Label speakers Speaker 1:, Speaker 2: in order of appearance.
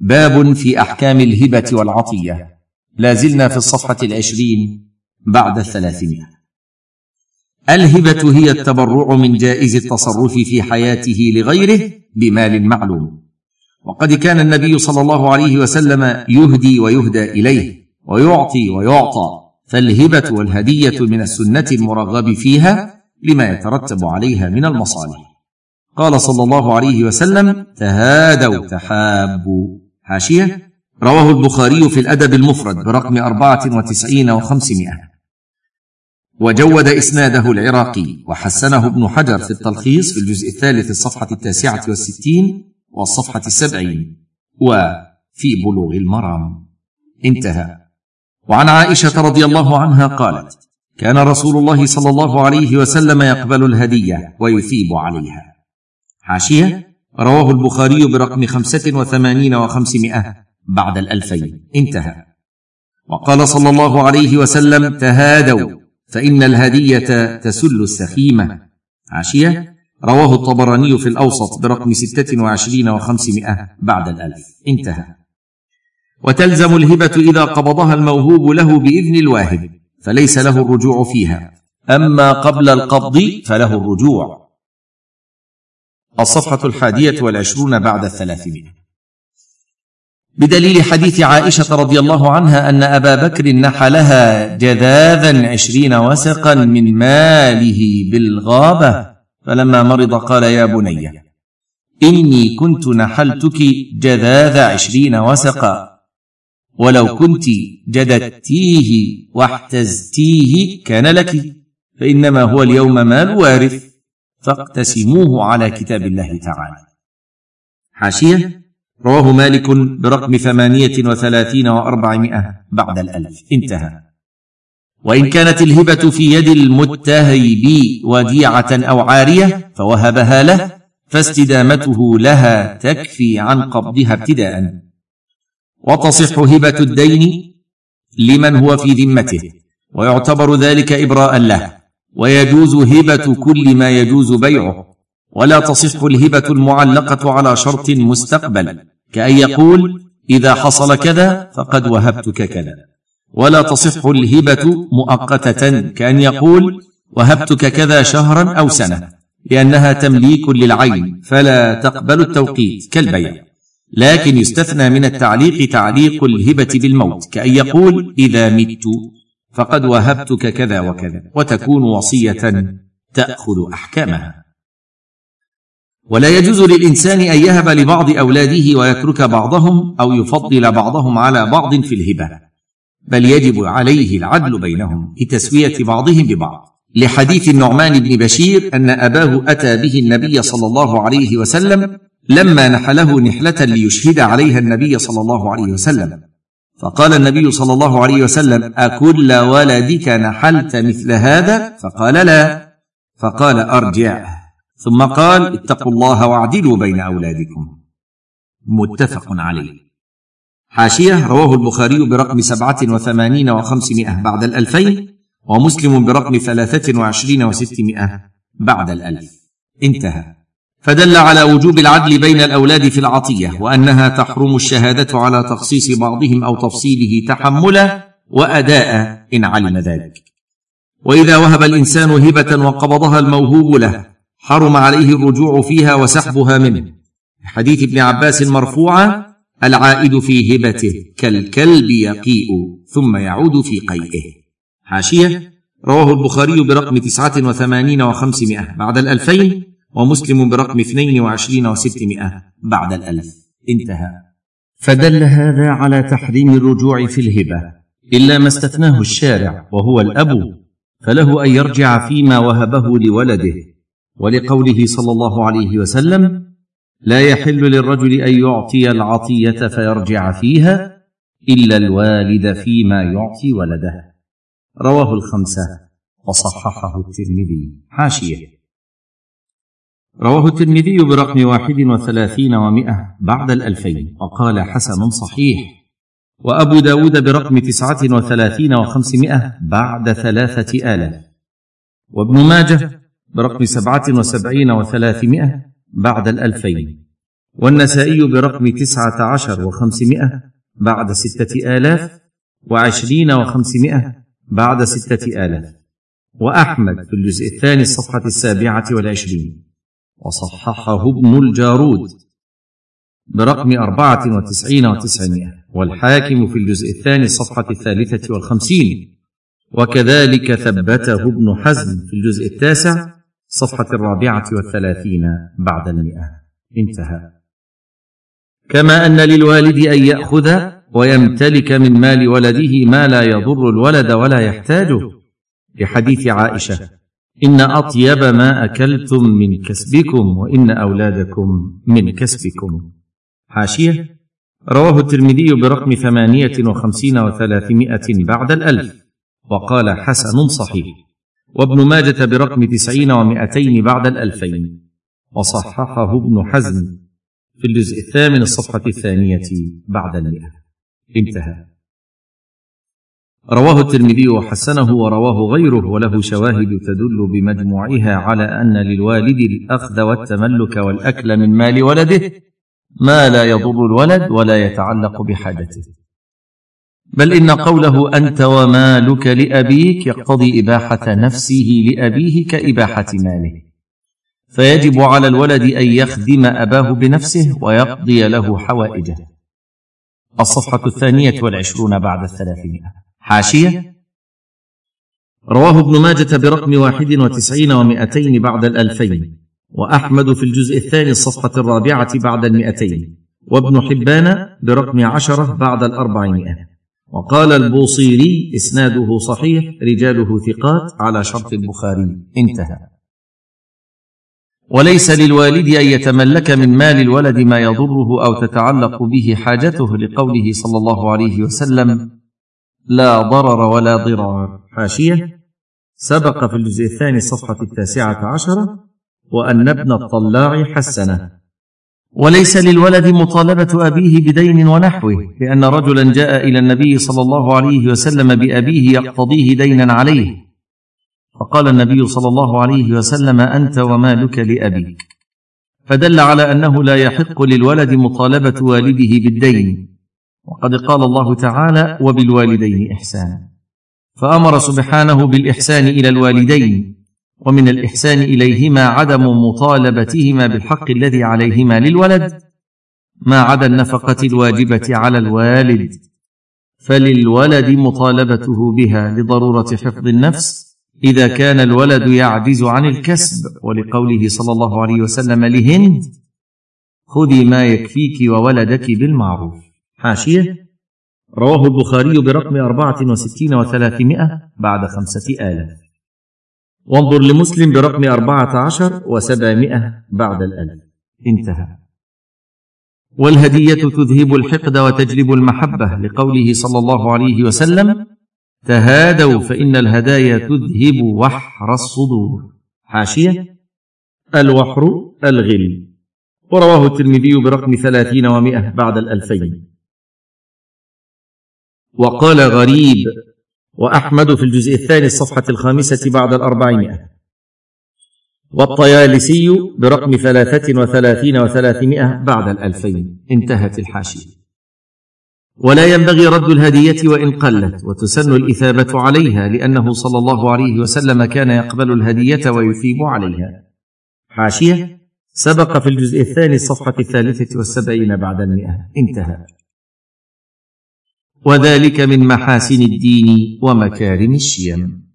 Speaker 1: باب في أحكام الهبة والعطية. لا زلنا في الصفحة العشرين بعد الثلاثمائة. الهبة هي التبرع من جائز التصرف في حياته لغيره بمال معلوم. وقد كان النبي صلى الله عليه وسلم يهدي ويهدى إليه ويعطي ويعطى. فالهبة والهدية من السنة المرغب فيها لما يترتب عليها من المصالح. قال صلى الله عليه وسلم تهادوا تحابوا. حاشية؟ رواه البخاري في الأدب المفرد برقم أربعة وتسعين وخمسمائة. وجود إسناده العراقي وحسنه ابن حجر في التلخيص في الجزء الثالث الصفحة التاسعة والستين والصفحة السبعين وفي بلوغ المرام. انتهى. وعن عائشة رضي الله عنها قالت كان رسول الله صلى الله عليه وسلم يقبل الهدية ويثيب عليها. حاشيه رواه البخاري برقم خمسة وثمانين وخمسمائة بعد الألفين. انتهى. وقال صلى الله عليه وسلم تهادوا فإن الهدية تسل السخيمة. حاشيه رواه الطبراني في الأوسط برقم ستة وعشرين وخمسمائة بعد الألف. انتهى. وتلزم الهبة إذا قبضها الموهوب له بإذن الواهب فليس له الرجوع فيها. أما قبل القبض فله الرجوع. الصفحه الحادية والعشرون بعد الثلاثمائه بدليل حديث عائشة رضي الله عنها أن أبا بكر نحلها جذاذا عشرين وسقا من ماله بالغابة فلما مرض قال يا بني إني كنت نحلتك جذاذ عشرين وسقا ولو كنت جددتيه واحتزتيه كان لك فإنما هو اليوم مال وارث. فاقتسموه على كتاب الله تعالى. حاشية؟ رواه مالك برقم ثمانية وثلاثين وأربعمائة بعد الألف. انتهى. وإن كانت الهبة في يد المتهب وديعة أو عارية فوهبها له فاستدامته لها تكفي عن قبضها ابتداء. وتصح هبة الدين لمن هو في ذمته ويعتبر ذلك ابراء له. ويجوز هبة كل ما يجوز بيعه ولا تصح الهبة المعلقة على شرط مستقبل كأن يقول إذا حصل كذا فقد وهبتك كذا. ولا تصح الهبة مؤقتة كأن يقول وهبتك كذا شهرا أو سنة لأنها تمليك للعين فلا تقبل التوقيت كالبيع. لكن يستثنى من التعليق تعليق الهبة بالموت كأن يقول إذا مت فقد وهبتك كذا وكذا وتكون وصية تأخذ أحكامها. ولا يجوز للإنسان أن يهب لبعض أولاده ويترك بعضهم أو يفضل بعضهم على بعض في الهبة بل يجب عليه العدل بينهم لتسوية بعضهم ببعض. لحديث النعمان بن بشير أن أباه أتى به النبي صلى الله عليه وسلم لما نحله نحلة ليشهد عليها النبي صلى الله عليه وسلم. فقال النبي صلى الله عليه وسلم أكل ولدك نحلت مثل هذا؟ فقال لا. فقال أرجع. ثم قال اتقوا الله واعدلوا بين أولادكم. متفق عليه. حاشية رواه البخاري برقم سبعة وثمانين وخمسمائة بعد الألفين ومسلم برقم ثلاثة وعشرين وستمائة بعد الألف. انتهى. فدل على وجوب العدل بين الأولاد في العطية وأنها تحرم الشهادة على تخصيص بعضهم أو تفصيله تحملا وأداء إن علم ذلك. وإذا وهب الإنسان هبة وقبضها الموهوب له حرم عليه الرجوع فيها وسحبها منه. حديث ابن عباس مرفوعا العائد في هبته كالكلب يقيء ثم يعود في قيئه. حاشية رواه البخاري برقم تسعة وثمانين وخمسمائة بعد الألفين. ومسلم برقم اثنين وعشرين وستمائة بعد الألف. انتهى. فدل هذا على تحريم الرجوع في الهبة. إلا ما استثناه الشارع وهو الأب فله أن يرجع فيما وهبه لولده. ولقوله صلى الله عليه وسلم لا يحل للرجل أن يعطي العطية فيرجع فيها إلا الوالد فيما يعطي ولده. رواه الخمسة وصححه الترمذي. حاشية. رواه الترمذي برقم واحد وثلاثين ومائة بعد الألفين وقال حسن صحيح. وأبو داود برقم تسعة وثلاثين وخمسمائة بعد ثلاثة آلاف. وابن ماجه برقم سبعة وسبعين وثلاثمائة بعد الألفين. والنسائي برقم تسعة عشر وخمسمائة بعد ستة آلاف. وعشرين وخمسمائة بعد ستة آلاف. وأحمد في الجزء الثاني الصفحة السابعة والعشرين. وصححه ابن الجارود برقم أربعة وتسعين وتسعمائة والحاكم في الجزء الثاني الصفحة الثالثة والخمسين. وكذلك ثبته ابن حزم في الجزء التاسع صفحة الرابعة والثلاثين بعد المئة. انتهى. كما أن للوالد أن يأخذ ويمتلك من مال ولده ما لا يضر الولد ولا يحتاجه. لحديث عائشة إن أطيب ما أكلتم من كسبكم وإن أولادكم من كسبكم. حاشية. رواه الترمذي برقم ثمانية وخمسين وثلاثمائة بعد الألف. وقال حسن صحيح. وابن ماجة برقم تسعين ومائتين بعد الألفين. وصححه ابن حزم في الجزء الثامن الصفحة الثانية بعد المئة. انتهى. رواه الترمذي وحسنه ورواه غيره وله شواهد تدل بمجموعها على أن للوالد الأخذ والتملك والأكل من مال ولده ما لا يضر الولد ولا يتعلق بحاجته. بل إن قوله أنت ومالك لأبيك يقتضي إباحة نفسه لأبيه كإباحة ماله. فيجب على الولد أن يخدم أباه بنفسه ويقضي له حوائجه. الصفحة الثانية والعشرون بعد الثلاثمائة. حاشية؟ رواه ابن ماجة برقم واحد وتسعين ومائتين بعد الألفين وأحمد في الجزء الثاني الصفحة الرابعة بعد المئتين وابن حبان برقم عشرة بعد الأربعمائة. وقال البوصيري إسناده صحيح رجاله ثقات على شرط البخاري. انتهى. وليس للوالد أن يتملك من مال الولد ما يضره أو تتعلق به حاجته لقوله صلى الله عليه وسلم لا ضرر ولا ضرار. حاشية. سبق في الجزء الثاني الصفحة التاسعة عشرة وأن ابن الطلاع حسنه. وليس للولد مطالبة أبيه بدين ونحوه لأن رجلا جاء إلى النبي صلى الله عليه وسلم بأبيه يقتضيه دينا عليه. فقال النبي صلى الله عليه وسلم أنت ومالك لأبيك. فدل على أنه لا يحق للولد مطالبة والده بالدين. وقد قال الله تعالى وبالوالدين إحسانا. فأمر سبحانه بالإحسان إلى الوالدين ومن الإحسان إليهما عدم مطالبتهما بالحق الذي عليهما للولد ما عدا النفقة الواجبة على الوالد. فللولد مطالبته بها لضرورة حفظ النفس إذا كان الولد يعجز عن الكسب ولقوله صلى الله عليه وسلم لهند خذي ما يكفيك وولدك بالمعروف. حاشية. رواه البخاري برقم أربعة وستين وثلاثمائة بعد خمسة آلاف. وانظر لمسلم برقم أربعة عشر وسبعمائة بعد الألف. انتهى. والهدية تذهب الحقد وتجلب المحبة لقوله صلى الله عليه وسلم تهادوا فإن الهدايا تذهب وحر الصدور. حاشية. الوحر الغل. ورواه الترمذي برقم ثلاثين ومائة بعد الألفين. وقال غريب وأحمد في الجزء الثاني الصفحة الخامسة بعد الأربعمائة. والطيالسي برقم ثلاثة وثلاثين وثلاثمائة بعد الألفين. انتهت الحاشية. ولا ينبغي رد الهدية وإن قلت وتسن الإثابة عليها لأنه صلى الله عليه وسلم كان يقبل الهدية ويثيب عليها. حاشية. سبق في الجزء الثاني الصفحة الثالثة والسبعين بعد المئة. انتهى. وذلك من محاسن الدين ومكارم الشيم.